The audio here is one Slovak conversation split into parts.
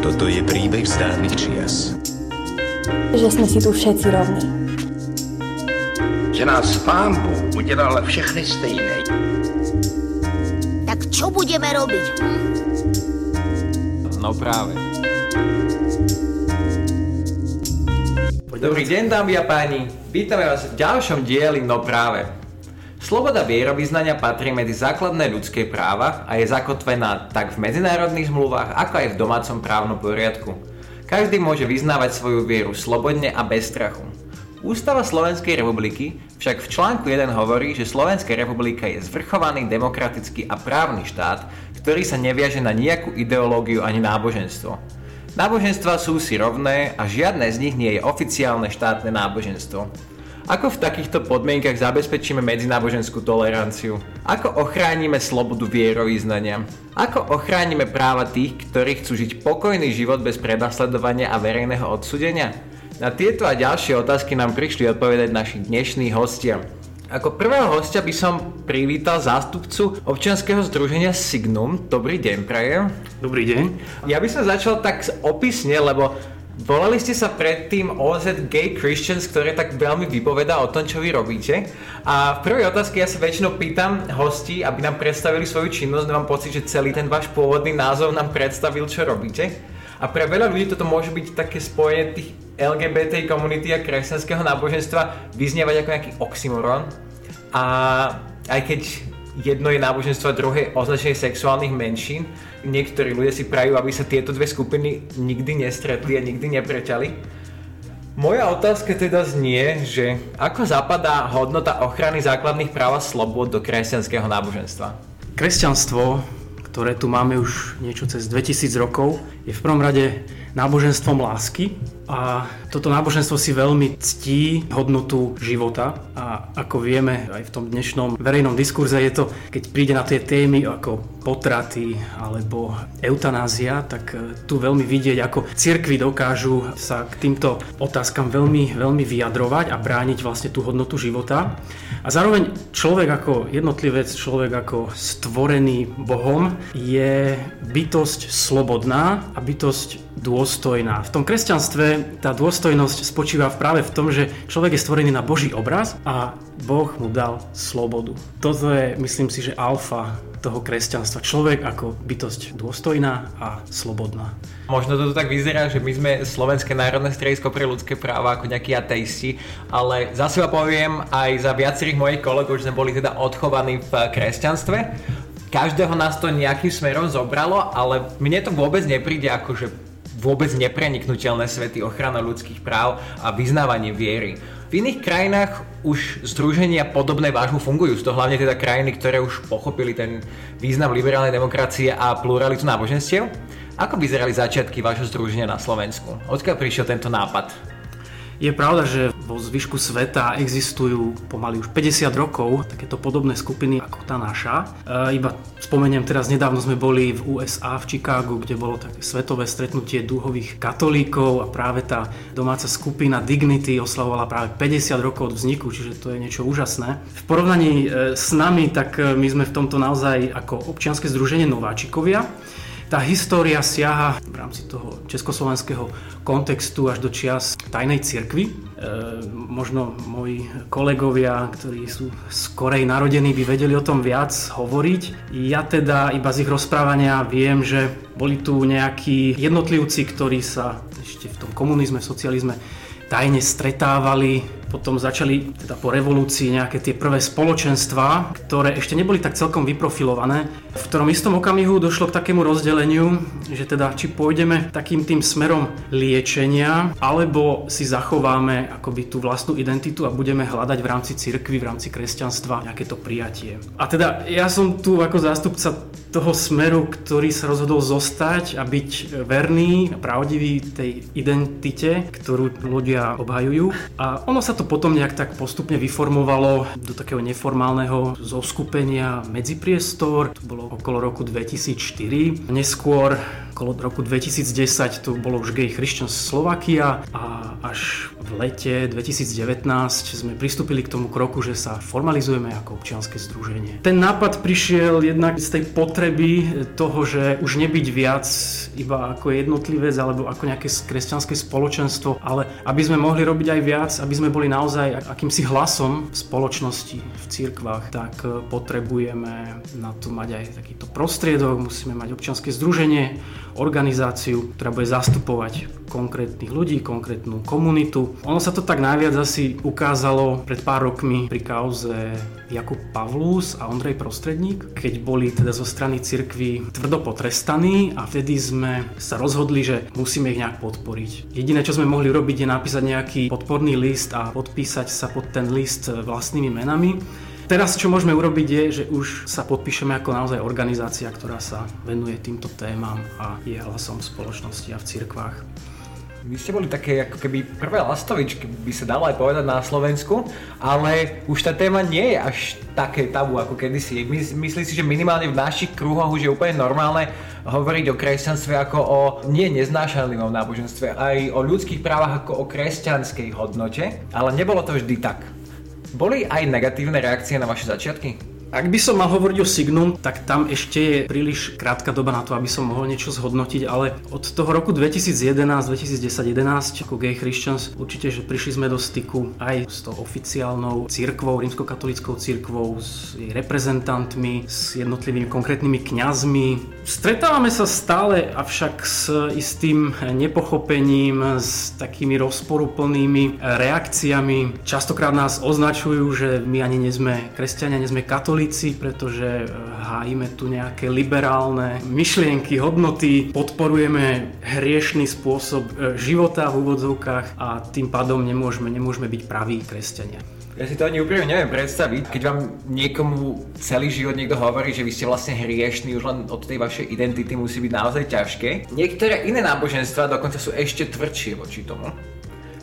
Toto je príbeh z dávnych čias. Že sme si tu všetci rovní. Že nás pán Bůh udělal všechny stejné. Tak čo budeme robiť? Hm? No práve. Dobrý deň dámy a páni, vítame vás v ďalšom dieli No práve. Sloboda vierovýznania patrí medzi základné ľudské práva a je zakotvená tak v medzinárodných zmluvách, ako aj v domácom právnom poriadku. Každý môže vyznávať svoju vieru slobodne a bez strachu. Ústava Slovenskej republiky však v článku 1 hovorí, že Slovenská republika je zvrchovaný, demokratický a právny štát, ktorý sa neviaže na nejakú ideológiu ani náboženstvo. Náboženstva sú si rovné a žiadne z nich nie je oficiálne štátne náboženstvo. Ako v takýchto podmienkach zabezpečíme medzináboženskú toleranciu? Ako ochránime slobodu vierovýznania? Ako ochránime práva tých, ktorí chcú žiť pokojný život bez prenasledovania a verejného odsudenia? Na tieto a ďalšie otázky nám prišli odpovedať naši dnešní hostia. Ako prvého hostia by som privítal zástupcu občianskeho združenia Signum. Dobrý deň, prajem. Dobrý deň. Ja by som začal tak opisne, lebo Volali ste sa predtým OZ Gay Christians, ktoré tak veľmi vypovedá o tom, čo vy robíte. A v prvej otázke ja sa väčšinou pýtam hostí, aby nám predstavili svoju činnosť. Mám pocit, že celý ten váš pôvodný názov nám predstavil, čo robíte. A pre veľa ľudí toto môže byť také spojenie tých LGBT komunity a kresťanského náboženstva vyznievať ako nejaký oxymoron. A aj keď jedno je náboženstvo a druhé označenie sexuálnych menšín. Niektorí ľudia si prajú, aby sa tieto dve skupiny nikdy nestretli a nikdy nepreťali. Moja otázka teda znie, že ako zapadá hodnota ochrany základných práv a slobod do kresťanského náboženstva? Kresťanstvo, ktoré tu máme už niečo cez 2000 rokov, je v prvom rade náboženstvom lásky a toto náboženstvo si veľmi ctí hodnotu života a ako vieme aj v tom dnešnom verejnom diskurze je to, keď príde na tie témy ako potraty alebo eutanázia, tak e, tu veľmi vidieť, ako cirkvy dokážu sa k týmto otázkam veľmi, veľmi vyjadrovať a brániť vlastne tú hodnotu života. A zároveň človek ako jednotlivec, človek ako stvorený Bohom je bytosť slobodná a bytosť dôstojná. V tom kresťanstve tá dôstojnosť spočíva práve v tom, že človek je stvorený na Boží obraz a Boh mu dal slobodu. Toto je, myslím si, že alfa toho kresťanstva. Človek ako bytosť dôstojná a slobodná. Možno to tak vyzerá, že my sme Slovenské národné stredisko pre ľudské práva ako nejakí ateisti, ale za seba poviem, aj za viacerých mojich kolegov, že sme boli teda odchovaní v kresťanstve. Každého nás to nejakým smerom zobralo, ale mne to vôbec nepríde ako, že vôbec nepreniknutelné svety ochrana ľudských práv a vyznávanie viery. V iných krajinách už združenia podobné vášmu fungujú. Sú to hlavne teda krajiny, ktoré už pochopili ten význam liberálnej demokracie a pluralitu náboženstiev. Ako vyzerali začiatky vášho združenia na Slovensku? Odkiaľ prišiel tento nápad? Je pravda, že vo zvyšku sveta existujú pomaly už 50 rokov takéto podobné skupiny ako tá naša. E, iba spomeniem, teraz nedávno sme boli v USA, v Chicagu, kde bolo také svetové stretnutie dúhových katolíkov a práve tá domáca skupina Dignity oslavovala práve 50 rokov od vzniku, čiže to je niečo úžasné. V porovnaní e, s nami, tak e, my sme v tomto naozaj ako občianske združenie nováčikovia. Tá história siaha v rámci toho československého kontextu až do čias tajnej cirkvi. E, možno moji kolegovia, ktorí sú skorej narodení, by vedeli o tom viac hovoriť. Ja teda iba z ich rozprávania viem, že boli tu nejakí jednotlivci, ktorí sa ešte v tom komunizme, socializme tajne stretávali potom začali teda po revolúcii nejaké tie prvé spoločenstvá, ktoré ešte neboli tak celkom vyprofilované, v ktorom istom okamihu došlo k takému rozdeleniu, že teda či pôjdeme takým tým smerom liečenia, alebo si zachováme akoby tú vlastnú identitu a budeme hľadať v rámci cirkvy, v rámci kresťanstva nejaké to prijatie. A teda ja som tu ako zástupca toho smeru, ktorý sa rozhodol zostať a byť verný a pravdivý tej identite, ktorú ľudia obhajujú. A ono sa to to potom nejak tak postupne vyformovalo do takého neformálneho zoskupenia Medzipriestor. To bolo okolo roku 2004. Neskôr okolo roku 2010 to bolo už Gay Christians Slovakia a až v lete 2019 sme pristúpili k tomu kroku, že sa formalizujeme ako občianske združenie. Ten nápad prišiel jednak z tej potreby toho, že už nebyť viac iba ako jednotlivec alebo ako nejaké kresťanské spoločenstvo, ale aby sme mohli robiť aj viac, aby sme boli naozaj akýmsi hlasom v spoločnosti, v cirkvách, tak potrebujeme na to mať aj takýto prostriedok, musíme mať občianske združenie, organizáciu, ktorá bude zastupovať konkrétnych ľudí, konkrétnu komunitu. Ono sa to tak najviac asi ukázalo pred pár rokmi pri kauze Jakub Pavlus a Ondrej Prostredník, keď boli teda zo strany cirkvy tvrdo potrestaní a vtedy sme sa rozhodli, že musíme ich nejak podporiť. Jediné, čo sme mohli robiť, je napísať nejaký podporný list a podpísať sa pod ten list vlastnými menami. Teraz čo môžeme urobiť je, že už sa podpíšeme ako naozaj organizácia, ktorá sa venuje týmto témam a je hlasom v spoločnosti a v cirkvách. Vy ste boli také ako keby prvé lastovičky, by sa dalo aj povedať na Slovensku, ale už tá téma nie je až také tabu ako kedysi. My, myslím si, že minimálne v našich kruhoch už je úplne normálne hovoriť o kresťanstve ako o nie neznášanlivom náboženstve, aj o ľudských právach ako o kresťanskej hodnote, ale nebolo to vždy tak. Boli aj negatívne reakcie na vaše začiatky? Ak by som mal hovoriť o Signum, tak tam ešte je príliš krátka doba na to, aby som mohol niečo zhodnotiť, ale od toho roku 2011, 2010, 11 ako Gay Christians určite, že prišli sme do styku aj s tou oficiálnou církvou, rímskokatolickou církvou, s jej reprezentantmi, s jednotlivými konkrétnymi kňazmi. Stretávame sa stále avšak s istým nepochopením, s takými rozporuplnými reakciami. Častokrát nás označujú, že my ani nie sme kresťania, nie sme katolíci, katolíci, pretože e, hájime tu nejaké liberálne myšlienky, hodnoty, podporujeme hriešný spôsob e, života v úvodzovkách a tým pádom nemôžeme, nemôžeme byť praví kresťania. Ja si to ani úplne neviem predstaviť, keď vám niekomu celý život niekto hovorí, že vy ste vlastne hriešní, už len od tej vašej identity musí byť naozaj ťažké. Niektoré iné náboženstva dokonca sú ešte tvrdšie voči tomu.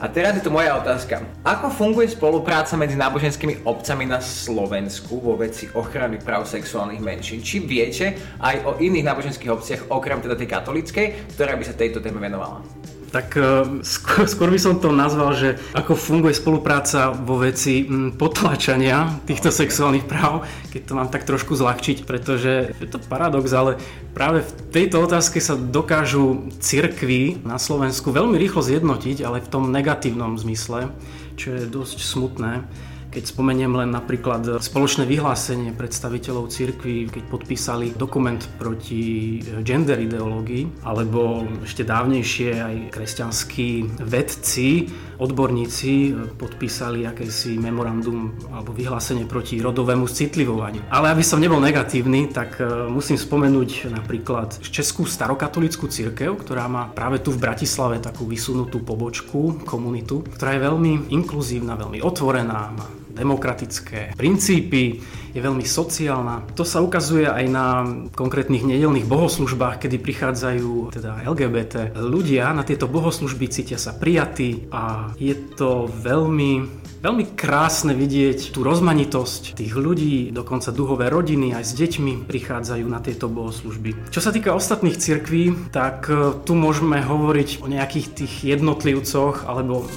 A teraz je tu moja otázka. Ako funguje spolupráca medzi náboženskými obcami na Slovensku vo veci ochrany práv sexuálnych menšín? Či viete aj o iných náboženských obciach, okrem teda tej katolíckej, ktorá by sa tejto téme venovala? Tak e, skôr, skôr by som to nazval, že ako funguje spolupráca vo veci potlačania týchto sexuálnych práv, keď to mám tak trošku zľahčiť, pretože je to paradox, ale práve v tejto otázke sa dokážu cirkvy na Slovensku veľmi rýchlo zjednotiť, ale v tom negatívnom zmysle, čo je dosť smutné. Keď spomeniem len napríklad spoločné vyhlásenie predstaviteľov cirkvi, keď podpísali dokument proti gender ideológii, alebo ešte dávnejšie aj kresťanskí vedci, odborníci podpísali akési memorandum alebo vyhlásenie proti rodovému citlivovaniu. Ale aby som nebol negatívny, tak e, musím spomenúť napríklad Českú starokatolickú cirkev, ktorá má práve tu v Bratislave takú vysunutú pobočku, komunitu, ktorá je veľmi inkluzívna, veľmi otvorená, má demokratické princípy, je veľmi sociálna. To sa ukazuje aj na konkrétnych nedelných bohoslužbách, kedy prichádzajú teda LGBT ľudia na tieto bohoslužby, cítia sa prijatí a je to veľmi Veľmi krásne vidieť tú rozmanitosť tých ľudí, dokonca duhové rodiny aj s deťmi prichádzajú na tieto bohoslužby. Čo sa týka ostatných cirkví, tak tu môžeme hovoriť o nejakých tých jednotlivcoch alebo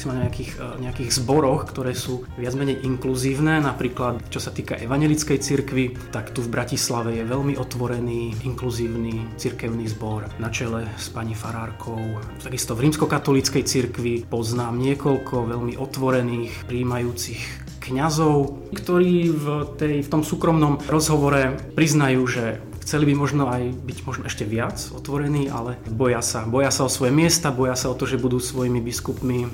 maximálne nejakých, e, nejakých zboroch, ktoré sú viac menej inkluzívne. Napríklad, čo sa týka evangelickej cirkvi, tak tu v Bratislave je veľmi otvorený, inkluzívny cirkevný zbor na čele s pani farárkou. Takisto v rímskokatolíckej cirkvi poznám niekoľko veľmi otvorených, príjmajúcich kňazov, ktorí v, tej, v tom súkromnom rozhovore priznajú, že Chceli by možno aj byť možno ešte viac otvorení, ale boja sa. Boja sa o svoje miesta, boja sa o to, že budú svojimi biskupmi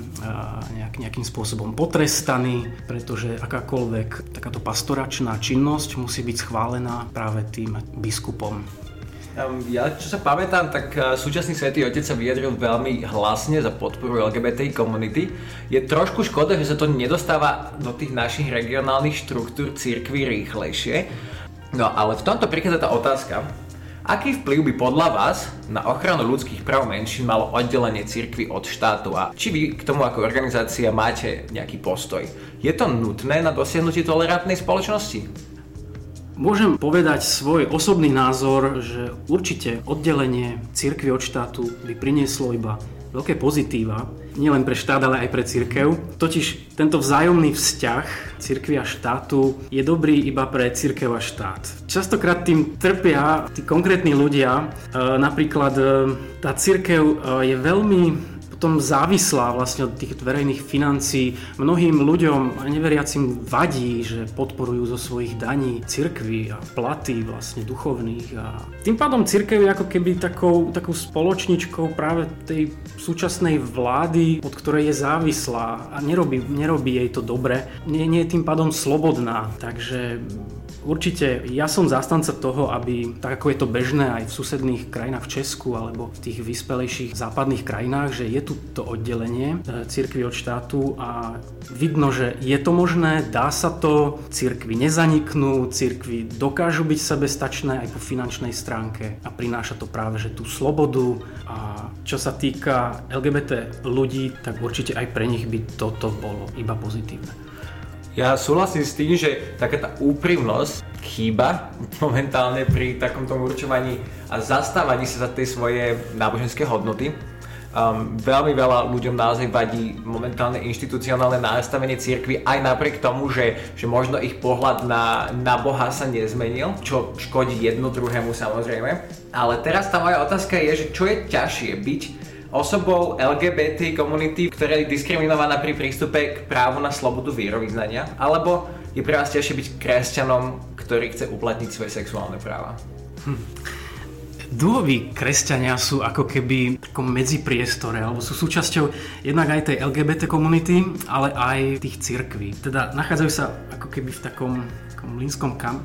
nejak, nejakým spôsobom potrestaní, pretože akákoľvek takáto pastoračná činnosť musí byť schválená práve tým biskupom. Ja, čo sa pamätám, tak súčasný svätý Otec sa vyjadril veľmi hlasne za podporu LGBTI komunity. Je trošku škoda, že sa to nedostáva do tých našich regionálnych štruktúr církvy rýchlejšie, No ale v tomto prichádza tá otázka, Aký vplyv by podľa vás na ochranu ľudských práv menšín malo oddelenie cirkvy od štátu a či vy k tomu ako organizácia máte nejaký postoj? Je to nutné na dosiahnutie tolerantnej spoločnosti? Môžem povedať svoj osobný názor, že určite oddelenie cirkvy od štátu by prinieslo iba veľké pozitíva, nielen pre štát, ale aj pre církev. Totiž tento vzájomný vzťah církvy a štátu je dobrý iba pre církev a štát. Častokrát tým trpia tí konkrétni ľudia, e, napríklad e, tá církev e, je veľmi potom závislá vlastne od tých verejných financií. Mnohým ľuďom, aj neveriacim, vadí, že podporujú zo svojich daní cirkvy a platy vlastne duchovných. A tým pádom cirkev je ako keby takou, takou spoločničkou práve tej súčasnej vlády, od ktorej je závislá a nerobí, nerobí jej to dobre. Nie, nie je tým pádom slobodná, takže Určite ja som zástanca toho, aby, tak ako je to bežné aj v susedných krajinách v Česku alebo v tých vyspelejších západných krajinách, že je tu to oddelenie e, cirkvi od štátu a vidno, že je to možné, dá sa to, cirkvi nezaniknú, cirkvi dokážu byť sebestačné aj po finančnej stránke a prináša to práve že tú slobodu a čo sa týka LGBT ľudí, tak určite aj pre nich by toto bolo iba pozitívne. Ja súhlasím s tým, že taká tá úprimnosť chýba momentálne pri takomto určovaní a zastávaní sa za tej svoje náboženské hodnoty. Um, veľmi veľa ľuďom naozaj vadí momentálne inštitucionálne nastavenie cirkvy aj napriek tomu, že, že možno ich pohľad na, na Boha sa nezmenil, čo škodí jedno druhému samozrejme. Ale teraz tá moja otázka je, že čo je ťažšie byť osobou LGBT komunity, ktorá je diskriminovaná pri prístupe k právu na slobodu vierovýznania, alebo je pre vás ťažšie byť kresťanom, ktorý chce uplatniť svoje sexuálne práva? Hm. Duhoví kresťania sú ako keby v takom alebo sú súčasťou jednak aj tej LGBT komunity, ale aj tých cirkví. Teda nachádzajú sa ako keby v takom, takom línskom kam,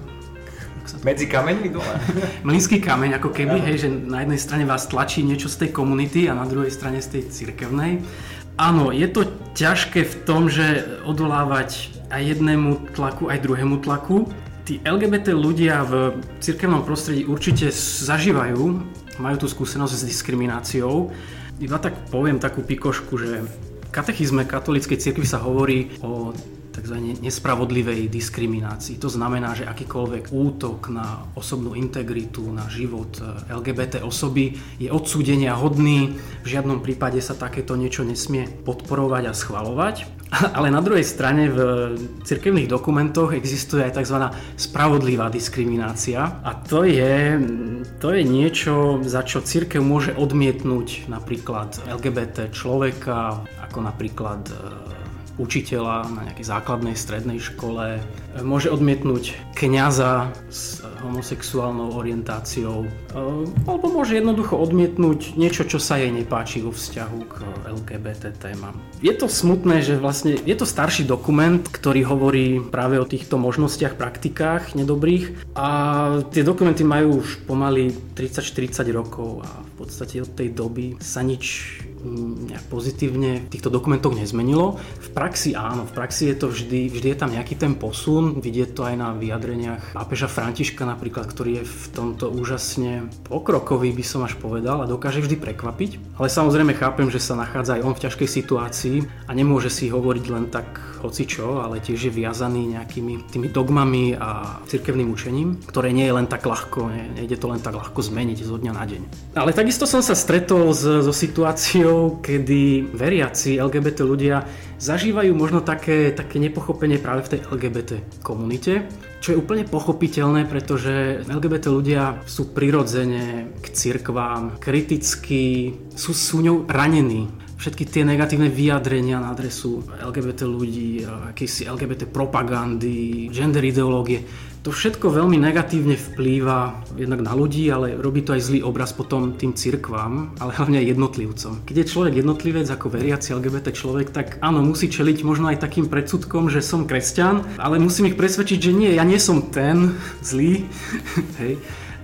medzi kameňmi dole? Mlínsky kameň, ako keby, hej, že na jednej strane vás tlačí niečo z tej komunity a na druhej strane z tej cirkevnej. Áno, je to ťažké v tom, že odolávať aj jednému tlaku, aj druhému tlaku. Tí LGBT ľudia v cirkevnom prostredí určite zažívajú, majú tú skúsenosť s diskrimináciou. Iba tak poviem takú pikošku, že v katechizme katolíckej cirkvi sa hovorí o tzv. nespravodlivej diskriminácii. To znamená, že akýkoľvek útok na osobnú integritu, na život eh, LGBT osoby je odsúdenia hodný. V žiadnom prípade sa takéto niečo nesmie podporovať a schvalovať. Ale na druhej strane v cirkevných dokumentoch existuje aj tzv. spravodlivá diskriminácia a to je, to je niečo, za čo cirkev môže odmietnúť napríklad LGBT človeka, ako napríklad eh, učiteľa na nejakej základnej strednej škole, môže odmietnúť kňaza s homosexuálnou orientáciou, alebo môže jednoducho odmietnúť niečo, čo sa jej nepáči vo vzťahu k LGBT témam. Je to smutné, že vlastne je to starší dokument, ktorý hovorí práve o týchto možnostiach, praktikách nedobrých a tie dokumenty majú už pomaly 30-40 rokov a v podstate od tej doby sa nič nejak pozitívne v týchto dokumentoch nezmenilo. V praxi áno, v praxi je to vždy, vždy je tam nejaký ten posun, vidieť to aj na vyjadreniach pápeža Františka napríklad, ktorý je v tomto úžasne pokrokový, by som až povedal a dokáže vždy prekvapiť. Ale samozrejme chápem, že sa nachádza aj on v ťažkej situácii a nemôže si hovoriť len tak hocičo, ale tiež je viazaný nejakými tými dogmami a cirkevným učením, ktoré nie je len tak ľahko, nejde to len tak ľahko zmeniť zo dňa na deň. Ale takisto som sa stretol so situáciou, kedy veriaci LGBT ľudia zažívajú možno také, také nepochopenie práve v tej LGBT komunite, čo je úplne pochopiteľné, pretože LGBT ľudia sú prirodzene k cirkvám kriticky, sú, sú ňou ranení všetky tie negatívne vyjadrenia na adresu LGBT ľudí, akýsi LGBT propagandy, gender ideológie, to všetko veľmi negatívne vplýva jednak na ľudí, ale robí to aj zlý obraz potom tým cirkvám, ale hlavne aj jednotlivcom. Keď je človek jednotlivec ako veriaci LGBT človek, tak áno, musí čeliť možno aj takým predsudkom, že som kresťan, ale musím ich presvedčiť, že nie, ja nie som ten zlý, hej,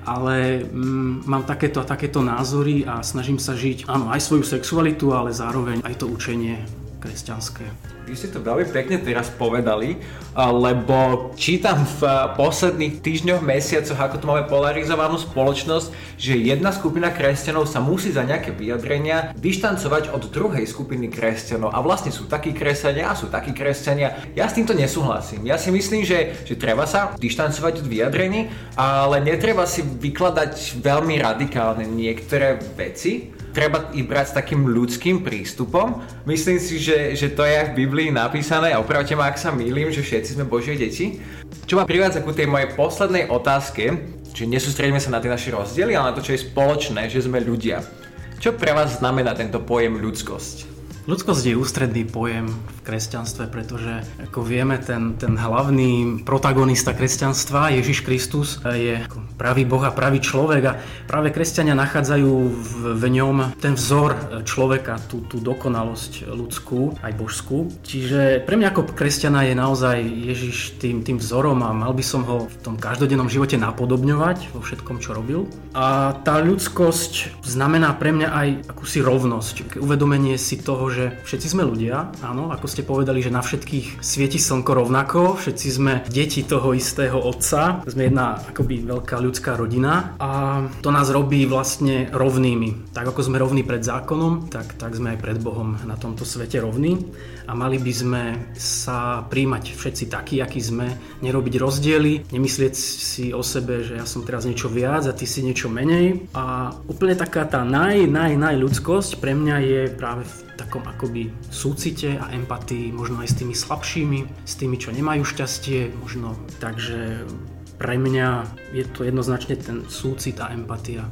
ale mm, mám takéto a takéto názory a snažím sa žiť áno, aj svoju sexualitu, ale zároveň aj to učenie kresťanské. Vy ste to veľmi pekne teraz povedali, lebo čítam v posledných týždňoch, mesiacoch, ako tu máme polarizovanú spoločnosť, že jedna skupina kresťanov sa musí za nejaké vyjadrenia dištancovať od druhej skupiny kresťanov. A vlastne sú takí kresťania a sú takí kresťania. Ja s týmto nesúhlasím. Ja si myslím, že, že treba sa dištancovať od vyjadrení, ale netreba si vykladať veľmi radikálne niektoré veci treba ich brať s takým ľudským prístupom. Myslím si, že, že to je v Biblii napísané a opravte ma, ak sa mýlim, že všetci sme Božie deti. Čo ma privádza ku tej mojej poslednej otázke, že nesústredíme sa na tie naše rozdiely, ale na to, čo je spoločné, že sme ľudia. Čo pre vás znamená tento pojem ľudskosť? Ľudskosť je ústredný pojem v kresťanstve, pretože ako vieme, ten, ten hlavný protagonista kresťanstva, Ježiš Kristus, je pravý Boh a pravý človek a práve kresťania nachádzajú v, v ňom ten vzor človeka, tú, tú dokonalosť ľudskú, aj božskú. Čiže pre mňa ako kresťana je naozaj Ježiš tým, tým vzorom a mal by som ho v tom každodennom živote napodobňovať vo všetkom, čo robil. A tá ľudskosť znamená pre mňa aj akúsi rovnosť, uvedomenie si toho, že že všetci sme ľudia, áno, ako ste povedali, že na všetkých svieti slnko rovnako, všetci sme deti toho istého otca, sme jedna akoby veľká ľudská rodina a to nás robí vlastne rovnými. Tak ako sme rovní pred zákonom, tak, tak sme aj pred Bohom na tomto svete rovní a mali by sme sa príjmať všetci takí, akí sme, nerobiť rozdiely, nemyslieť si o sebe, že ja som teraz niečo viac a ty si niečo menej a úplne taká tá naj, naj, naj ľudskosť pre mňa je práve v takom akoby súcite a empatii, možno aj s tými slabšími, s tými, čo nemajú šťastie, možno. Takže pre mňa je to jednoznačne ten súcit a empatia.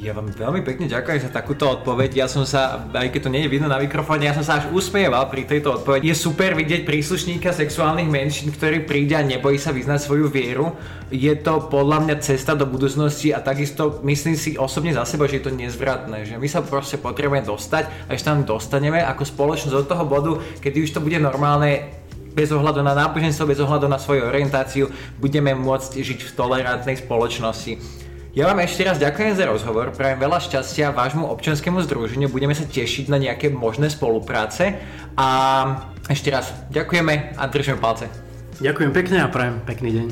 Ja vám veľmi pekne ďakujem za takúto odpoveď. Ja som sa, aj keď to nie je vidno na mikrofóne, ja som sa až usmieval pri tejto odpovedi. Je super vidieť príslušníka sexuálnych menšín, ktorý príde a nebojí sa vyznať svoju vieru. Je to podľa mňa cesta do budúcnosti a takisto myslím si osobne za seba, že je to nezvratné, že my sa proste potrebujeme dostať a ešte tam dostaneme ako spoločnosť do toho bodu, kedy už to bude normálne bez ohľadu na náboženstvo, bez ohľadu na svoju orientáciu, budeme môcť žiť v tolerantnej spoločnosti. Ja vám ešte raz ďakujem za rozhovor, prajem veľa šťastia vášmu občianskému združeniu, budeme sa tešiť na nejaké možné spolupráce a ešte raz ďakujeme a držíme palce. Ďakujem pekne a prajem pekný deň.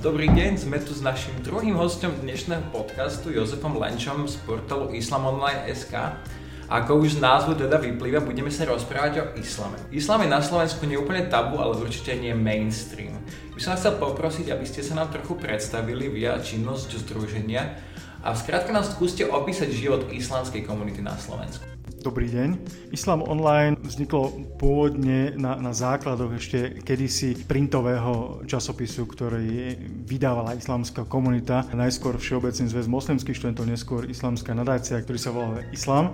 Dobrý deň, sme tu s našim druhým hostom dnešného podcastu Jozefom Lenčom z portálu islamonline.sk. Ako už z názvu teda vyplýva, budeme sa rozprávať o islame. Islam je na Slovensku neúplne tabu, ale určite nie mainstream. By som chcel poprosiť, aby ste sa nám trochu predstavili via činnosť združenia a v skratke nám skúste opísať život islamskej komunity na Slovensku. Dobrý deň. Islam Online vzniklo pôvodne na, na základoch ešte kedysi printového časopisu, ktorý vydávala islamská komunita. Najskôr Všeobecný zväz moslimských študentov, neskôr islamská nadácia, ktorý sa volal Islam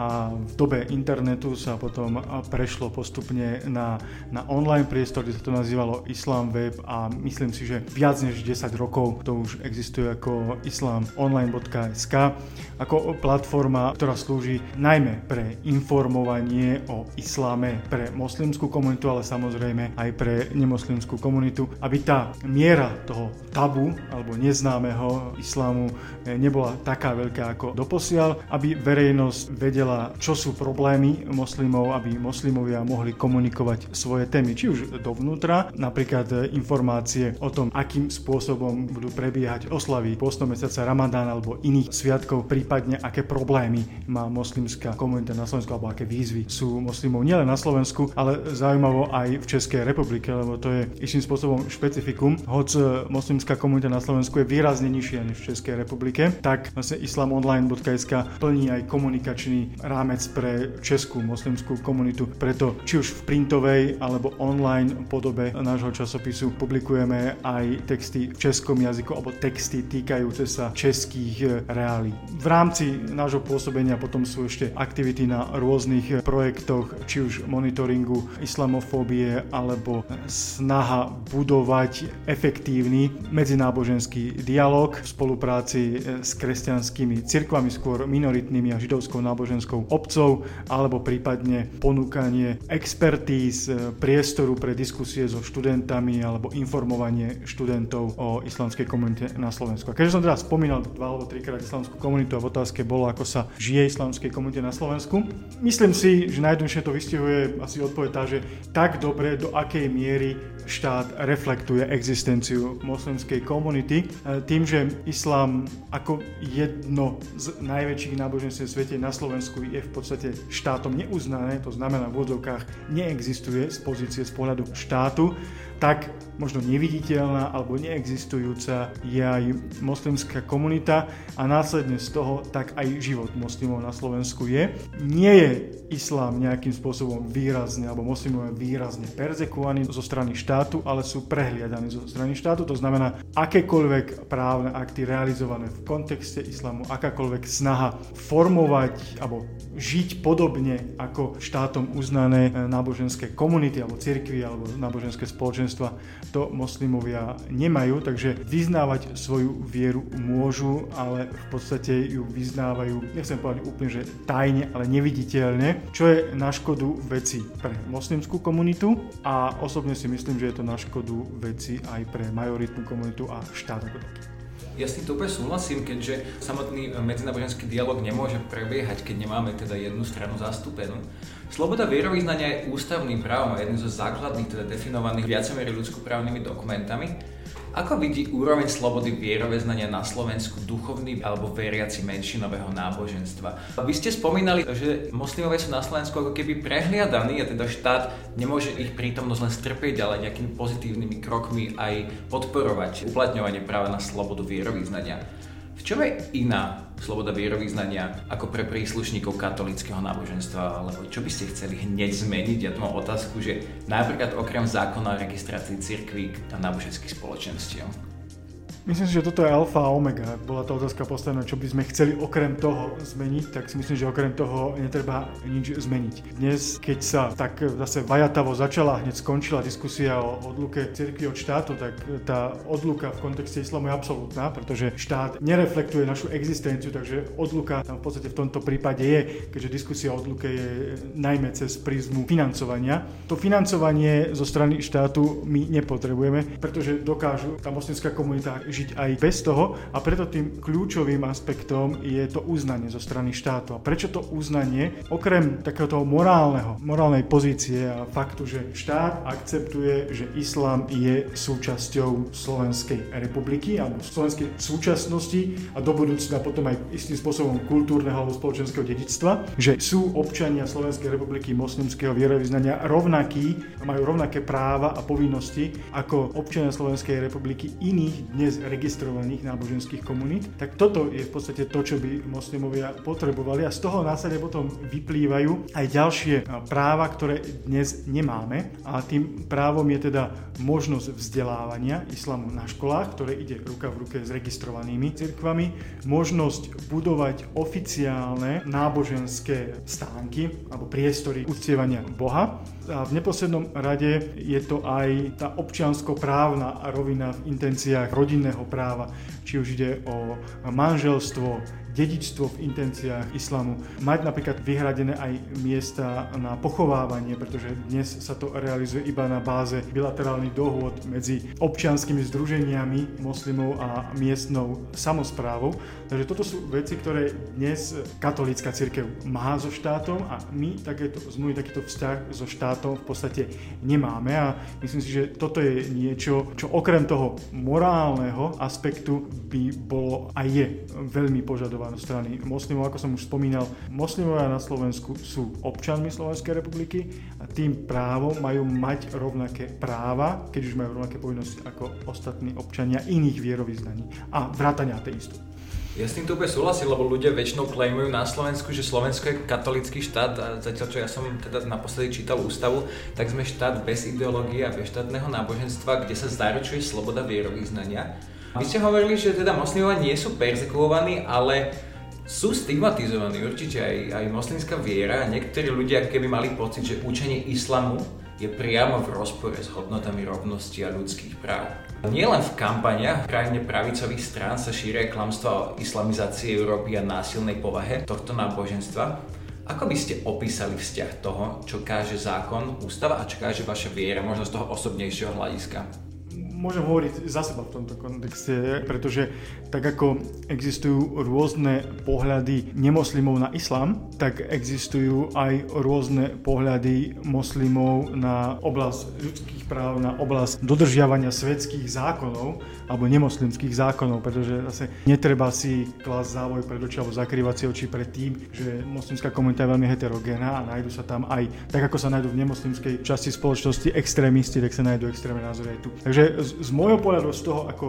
a v dobe internetu sa potom prešlo postupne na, na online priestor, kde sa to nazývalo Islam Web a myslím si, že viac než 10 rokov to už existuje ako islamonline.sk ako platforma, ktorá slúži najmä pre informovanie o islame pre moslimskú komunitu, ale samozrejme aj pre nemoslimskú komunitu, aby tá miera toho tabu alebo neznámeho islámu nebola taká veľká ako doposiaľ, aby verejnosť vedela vedela, čo sú problémy moslimov, aby moslimovia mohli komunikovať svoje témy, či už dovnútra, napríklad informácie o tom, akým spôsobom budú prebiehať oslavy postného mesiaca Ramadán alebo iných sviatkov, prípadne aké problémy má moslimská komunita na Slovensku alebo aké výzvy sú moslimov nielen na Slovensku, ale zaujímavo aj v Českej republike, lebo to je istým spôsobom špecifikum. Hoď moslimská komunita na Slovensku je výrazne nižšia než v Českej republike, tak vlastne islamonline.sk plní aj komunikačný rámec pre českú moslimskú komunitu. Preto či už v printovej alebo online podobe nášho časopisu publikujeme aj texty v českom jazyku alebo texty týkajúce sa českých reálí. V rámci nášho pôsobenia potom sú ešte aktivity na rôznych projektoch, či už monitoringu islamofóbie alebo snaha budovať efektívny medzináboženský dialog v spolupráci s kresťanskými cirkvami, skôr minoritnými a židovskou náboženskou náboženskou obcov alebo prípadne ponúkanie expertíz, e, priestoru pre diskusie so študentami alebo informovanie študentov o islamskej komunite na Slovensku. A keďže som teraz spomínal dva alebo trikrát islamskú komunitu a v otázke bolo, ako sa žije islamskej komunite na Slovensku. Myslím si, že najjednoduchšie to vystihuje asi odpoveď tá, že tak dobre, do akej miery štát reflektuje existenciu moslimskej komunity. E, tým, že islám ako jedno z najväčších náboženstiev v svete na Slovensku je v podstate štátom neuznané, to znamená v úvodzovkách neexistuje z pozície z pohľadu štátu, tak možno neviditeľná alebo neexistujúca je aj moslimská komunita a následne z toho tak aj život moslimov na Slovensku je. Nie je islám nejakým spôsobom výrazne alebo moslimov výrazne perzekovaní zo strany štátu, ale sú prehliadaní zo strany štátu. To znamená, akékoľvek právne akty realizované v kontexte islamu, akákoľvek snaha formovať alebo žiť podobne ako štátom uznané náboženské komunity alebo cirkvy alebo náboženské spoločenstvo náboženstva to moslimovia nemajú, takže vyznávať svoju vieru môžu, ale v podstate ju vyznávajú, nechcem povedať úplne, že tajne, ale neviditeľne, čo je na škodu veci pre moslimskú komunitu a osobne si myslím, že je to na škodu veci aj pre majoritnú komunitu a štát ako taký. Ja s týmto úplne súhlasím, keďže samotný medzináboženský dialog nemôže prebiehať, keď nemáme teda jednu stranu zastúpenú. Sloboda vierovýznania je ústavným právom a jedným zo základných, teda definovaných viacomery ľudskoprávnymi dokumentami. Ako vidí úroveň slobody vieroveznania na Slovensku duchovný alebo veriaci menšinového náboženstva? Vy ste spomínali, že moslimovia sú na Slovensku ako keby prehliadaní a teda štát nemôže ich prítomnosť len strpieť, ale nejakými pozitívnymi krokmi aj podporovať uplatňovanie práva na slobodu vierovýznania. V čom je iná sloboda vierovýznania ako pre príslušníkov katolického náboženstva, alebo čo by ste chceli hneď zmeniť? Ja tu mám otázku, že napríklad okrem zákona o registrácii cirkví a náboženských spoločenstiev. Myslím si, že toto je alfa a omega. Ak bola tá otázka postavená, čo by sme chceli okrem toho zmeniť, tak si myslím, že okrem toho netreba nič zmeniť. Dnes, keď sa tak zase vajatavo začala, hneď skončila diskusia o odluke cirkvi od štátu, tak tá odluka v kontexte islamu je absolútna, pretože štát nereflektuje našu existenciu, takže odluka tam v podstate v tomto prípade je, keďže diskusia o odluke je najmä cez prízmu financovania. To financovanie zo strany štátu my nepotrebujeme, pretože dokážu tá moslimská komunita žiť aj bez toho a preto tým kľúčovým aspektom je to uznanie zo strany štátu. A prečo to uznanie? Okrem takého toho morálneho, morálnej pozície a faktu, že štát akceptuje, že islám je súčasťou Slovenskej republiky alebo slovenskej súčasnosti a do budúcna potom aj istým spôsobom kultúrneho alebo spoločenského dedičstva, že sú občania Slovenskej republiky moslimského vierovýznania rovnakí majú rovnaké práva a povinnosti ako občania Slovenskej republiky iných dnes registrovaných náboženských komunít, tak toto je v podstate to, čo by moslimovia potrebovali. A z toho následne potom vyplývajú aj ďalšie práva, ktoré dnes nemáme. A tým právom je teda možnosť vzdelávania islamu na školách, ktoré ide ruka v ruke s registrovanými cirkvami, možnosť budovať oficiálne náboženské stánky alebo priestory uctievania Boha. A v neposlednom rade je to aj tá občiansko-právna rovina v intenciách rodinného práva, či už ide o manželstvo, dedičstvo v intenciách islamu. Mať napríklad vyhradené aj miesta na pochovávanie, pretože dnes sa to realizuje iba na báze bilaterálnych dohôd medzi občianskými združeniami moslimov a miestnou samozprávou. Takže toto sú veci, ktoré dnes katolícka církev má so štátom a my takéto zmluvy, takýto vzťah so štátom v podstate nemáme a myslím si, že toto je niečo, čo okrem toho morálneho aspektu by bolo a je veľmi požadované strany moslimov. Ako som už spomínal, moslimovia na Slovensku sú občanmi Slovenskej republiky a tým právom majú mať rovnaké práva, keď už majú rovnaké povinnosti ako ostatní občania iných vierovýznaní a vrátania ateistov. Ja s týmto úplne súhlasím, lebo ľudia väčšinou klejmujú na Slovensku, že Slovensko je katolický štát a zatiaľ, čo ja som teda naposledy čítal ústavu, tak sme štát bez ideológie a bez štátneho náboženstva, kde sa zaručuje sloboda vierovýznania vy ste hovorili, že teda moslimovia nie sú persekuovaní, ale sú stigmatizovaní určite aj, aj moslimská viera niektorí ľudia keby mali pocit, že učenie islamu je priamo v rozpore s hodnotami rovnosti a ľudských práv. Nie len v kampaniach krajine pravicových strán sa šíria klamstva o islamizácii Európy a násilnej povahe tohto náboženstva. Ako by ste opísali vzťah toho, čo káže zákon, ústava a čo káže vaša viera, možno z toho osobnejšieho hľadiska? Môžem hovoriť za seba v tomto kontexte, pretože tak ako existujú rôzne pohľady nemoslimov na islám, tak existujú aj rôzne pohľady moslimov na oblasť ľudských práv, na oblasť dodržiavania svetských zákonov alebo nemoslimských zákonov, pretože zase netreba si klas závoj pred oči alebo zakrývať si oči pred tým, že moslimská komunita je veľmi heterogénna a nájdu sa tam aj, tak ako sa nájdú v nemoslimskej časti spoločnosti extrémisti, tak sa nájdú extrémne názory aj tu. Takže z, môjho pohľadu, z toho, ako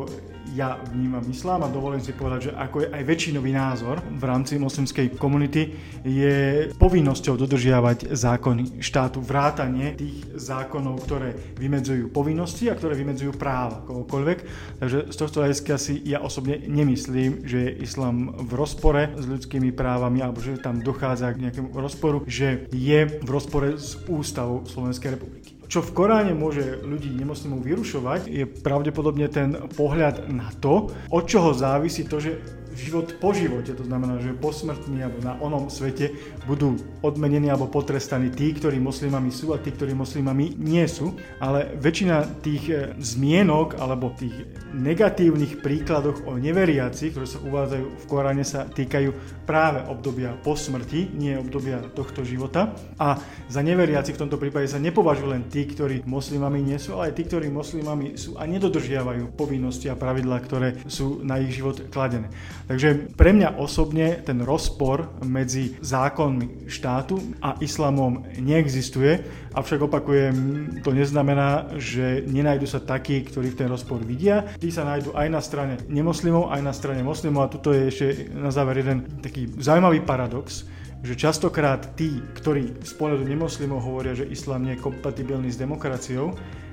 ja vnímam islám a dovolím si povedať, že ako je aj väčšinový názor v rámci moslimskej komunity, je povinnosťou dodržiavať zákony štátu, vrátanie tých zákonov, ktoré vymedzujú povinnosti a ktoré vymedzujú práva kohokoľvek. Takže z tohto hľadiska si ja osobne nemyslím, že je islám v rozpore s ľudskými právami alebo že tam dochádza k nejakému rozporu, že je v rozpore s ústavou Slovenskej republiky. Čo v Koráne môže ľudí nemoslimov vyrušovať, je pravdepodobne ten pohľad na to, od čoho závisí to, že život po živote, to znamená, že po smrtní alebo na onom svete budú odmenení alebo potrestaní tí, ktorí moslimami sú a tí, ktorí moslimami nie sú. Ale väčšina tých e, zmienok alebo tých negatívnych príkladoch o neveriacich, ktoré sa uvádzajú v Koráne, sa týkajú práve obdobia po smrti, nie obdobia tohto života. A za neveriacich v tomto prípade sa nepovažujú len tí, ktorí moslimami nie sú, ale aj tí, ktorí moslimami sú a nedodržiavajú povinnosti a pravidlá, ktoré sú na ich život kladené. Takže pre mňa osobne ten rozpor medzi zákonmi štátu a islamom neexistuje, avšak opakujem, to neznamená, že nenajdu sa takí, ktorí v ten rozpor vidia. Tí sa nájdú aj na strane nemoslimov, aj na strane moslimov a tuto je ešte na záver jeden taký zaujímavý paradox, že častokrát tí, ktorí z pohľadu nemoslimov hovoria, že islám nie je kompatibilný s demokraciou,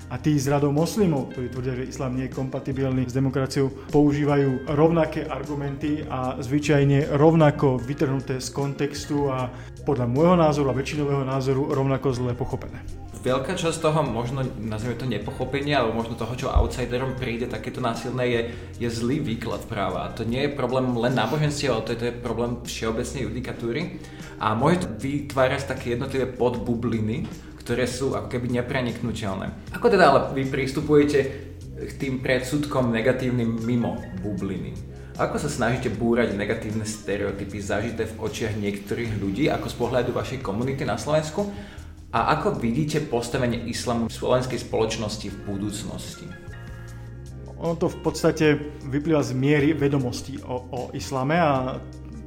a tí z radou moslimov, ktorí tvrdia, že islám nie je kompatibilný s demokraciou, používajú rovnaké argumenty a zvyčajne rovnako vytrhnuté z kontextu a podľa môjho názoru a väčšinového názoru rovnako zle pochopené. Veľká časť toho, možno nazvime to nepochopenie, alebo možno toho, čo outsiderom príde takéto násilné, je, je zlý výklad práva. A to nie je problém len náboženstiev, ale to je, to je problém všeobecnej judikatúry. A môže to vytvárať také jednotlivé podbubliny, ktoré sú ako keby nepreniknutelné. Ako teda ale vy pristupujete k tým predsudkom negatívnym mimo bubliny? Ako sa snažíte búrať negatívne stereotypy zažité v očiach niektorých ľudí, ako z pohľadu vašej komunity na Slovensku? A ako vidíte postavenie islamu v slovenskej spoločnosti v budúcnosti? Ono to v podstate vyplýva z miery vedomostí o, o islame a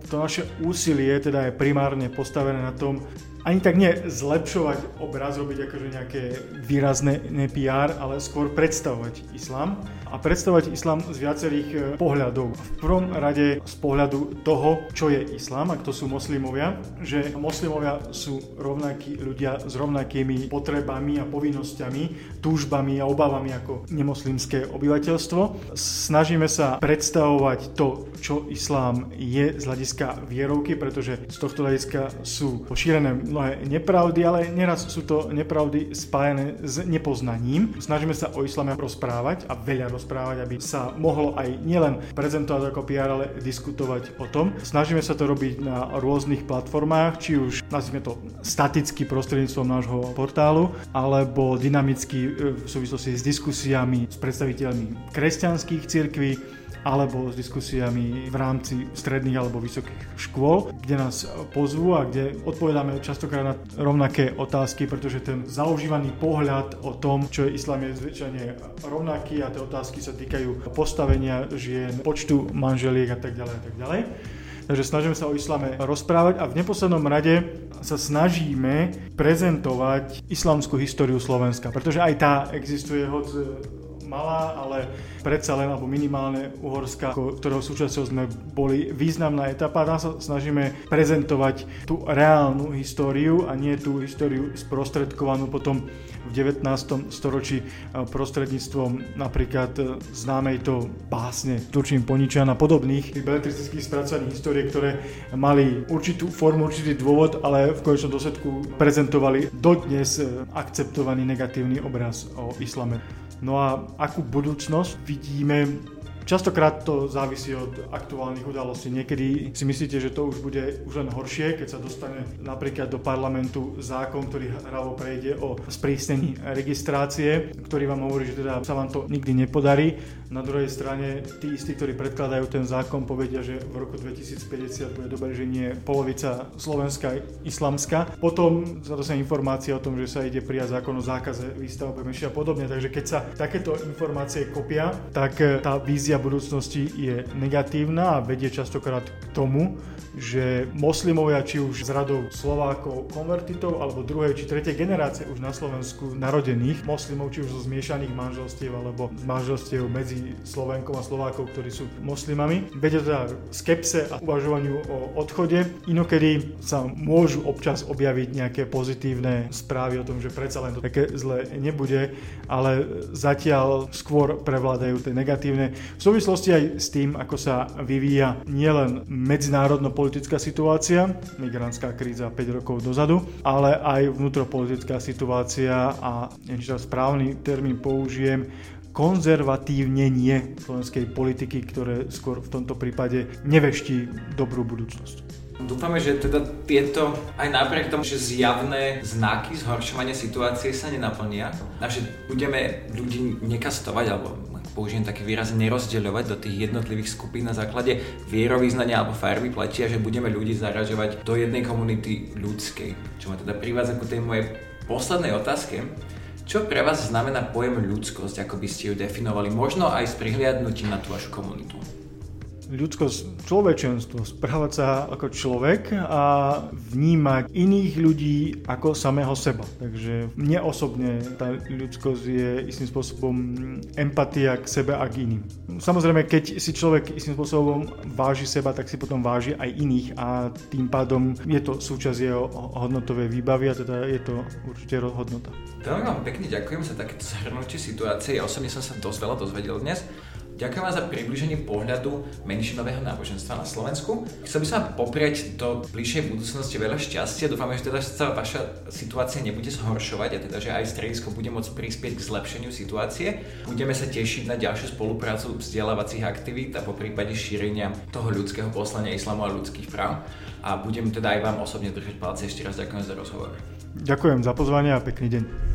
to naše úsilie teda je primárne postavené na tom, ani tak nie zlepšovať obraz, robiť akože nejaké výrazné PR, ale skôr predstavovať islám a predstavovať islám z viacerých e, pohľadov. V prvom rade z pohľadu toho, čo je islám a kto sú moslimovia, že moslimovia sú rovnakí ľudia s rovnakými potrebami a povinnosťami, túžbami a obavami ako nemoslimské obyvateľstvo. Snažíme sa predstavovať to, čo islám je z hľadiska vierovky, pretože z tohto hľadiska sú pošírené mnohé nepravdy, ale neraz sú to nepravdy spájane s nepoznaním. Snažíme sa o islame rozprávať a veľa rozprávať, aby sa mohlo aj nielen prezentovať ako PR, ale diskutovať o tom. Snažíme sa to robiť na rôznych platformách, či už nazvime to staticky prostredníctvom nášho portálu, alebo dynamicky e, v súvislosti s diskusiami s predstaviteľmi kresťanských cirkví, alebo s diskusiami v rámci stredných alebo vysokých škôl, kde nás pozvú a kde odpovedáme častokrát na rovnaké otázky, pretože ten zaužívaný pohľad o tom, čo je islám je zväčšene rovnaký a tie otázky sa týkajú postavenia žien, počtu manželiek a tak ďalej a tak ďalej. Takže snažíme sa o islame rozprávať a v neposlednom rade sa snažíme prezentovať islamskú históriu Slovenska, pretože aj tá existuje, hoď malá, ale predsa len alebo minimálne Uhorska, ktorého súčasťou sme boli významná etapa. Tam sa snažíme prezentovať tú reálnu históriu a nie tú históriu sprostredkovanú potom v 19. storočí prostredníctvom napríklad e, známej to básne Turčín Poničan a podobných beletristických spracovaní histórie, ktoré mali určitú formu, určitý dôvod, ale v konečnom dôsledku prezentovali dodnes e, akceptovaný negatívny obraz o islame. No a akú budúcnosť vidíme Častokrát to závisí od aktuálnych udalostí. Niekedy si myslíte, že to už bude už len horšie, keď sa dostane napríklad do parlamentu zákon, ktorý hravo prejde o sprísnení registrácie, ktorý vám hovorí, že teda sa vám to nikdy nepodarí. Na druhej strane tí istí, ktorí predkladajú ten zákon, povedia, že v roku 2050 bude dobre, že nie polovica slovenská islamská. Potom sa dostane informácia o tom, že sa ide prijať zákon o zákaze výstavbe menšia a podobne. Takže keď sa takéto informácie kopia, tak tá vízia budúcnosti je negatívna a vedie častokrát k tomu, že moslimovia, či už z radou Slovákov konvertitov, alebo druhej či tretej generácie už na Slovensku narodených moslimov, či už zo zmiešaných manželstiev, alebo z manželstiev medzi Slovenkom a Slovákov, ktorí sú moslimami, vedia teda skepse a uvažovaniu o odchode. Inokedy sa môžu občas objaviť nejaké pozitívne správy o tom, že predsa len to také zle nebude, ale zatiaľ skôr prevládajú tie negatívne. V súvislosti aj s tým, ako sa vyvíja nielen medzinárodno politická situácia, migrantská kríza 5 rokov dozadu, ale aj vnútropolitická situácia a neviem, správny termín použijem, konzervatívnenie slovenskej politiky, ktoré skôr v tomto prípade neveští dobrú budúcnosť. Dúfame, že teda tieto, aj napriek tomu, že zjavné znaky zhoršovania situácie sa nenaplnia, a že budeme ľudí nekastovať, alebo použijem taký výraz, nerozdeľovať do tých jednotlivých skupín na základe vierovýznania alebo farby platia, že budeme ľudí zaražovať do jednej komunity ľudskej. Čo ma teda privádza ku tej mojej poslednej otázke. Čo pre vás znamená pojem ľudskosť, ako by ste ju definovali, možno aj s prihliadnutím na tú vašu komunitu? Ľudskosť, človečenstvo, správať sa ako človek a vnímať iných ľudí ako samého seba. Takže mne osobne tá ľudskosť je istým spôsobom empatia k sebe a k iným. Samozrejme, keď si človek istým spôsobom váži seba, tak si potom váži aj iných a tým pádom je to súčasť jeho hodnotovej výbavy a teda je to určite hodnota. Veľmi vám pekne ďakujem za takéto zhrnutie situácie. Ja osobne som sa dosť veľa dozvedel dnes. Ďakujem vám za približenie pohľadu menšinového náboženstva na Slovensku. Chcel by som vám poprieť do bližšej budúcnosti veľa šťastia. Dúfam, že teda sa vaša situácia nebude zhoršovať a teda, že aj stredisko bude môcť prispieť k zlepšeniu situácie. Budeme sa tešiť na ďalšiu spoluprácu vzdelávacích aktivít a po prípade šírenia toho ľudského poslania islamu a ľudských práv. A budem teda aj vám osobne držať palce. Ešte raz ďakujem za rozhovor. Ďakujem za pozvanie a pekný deň.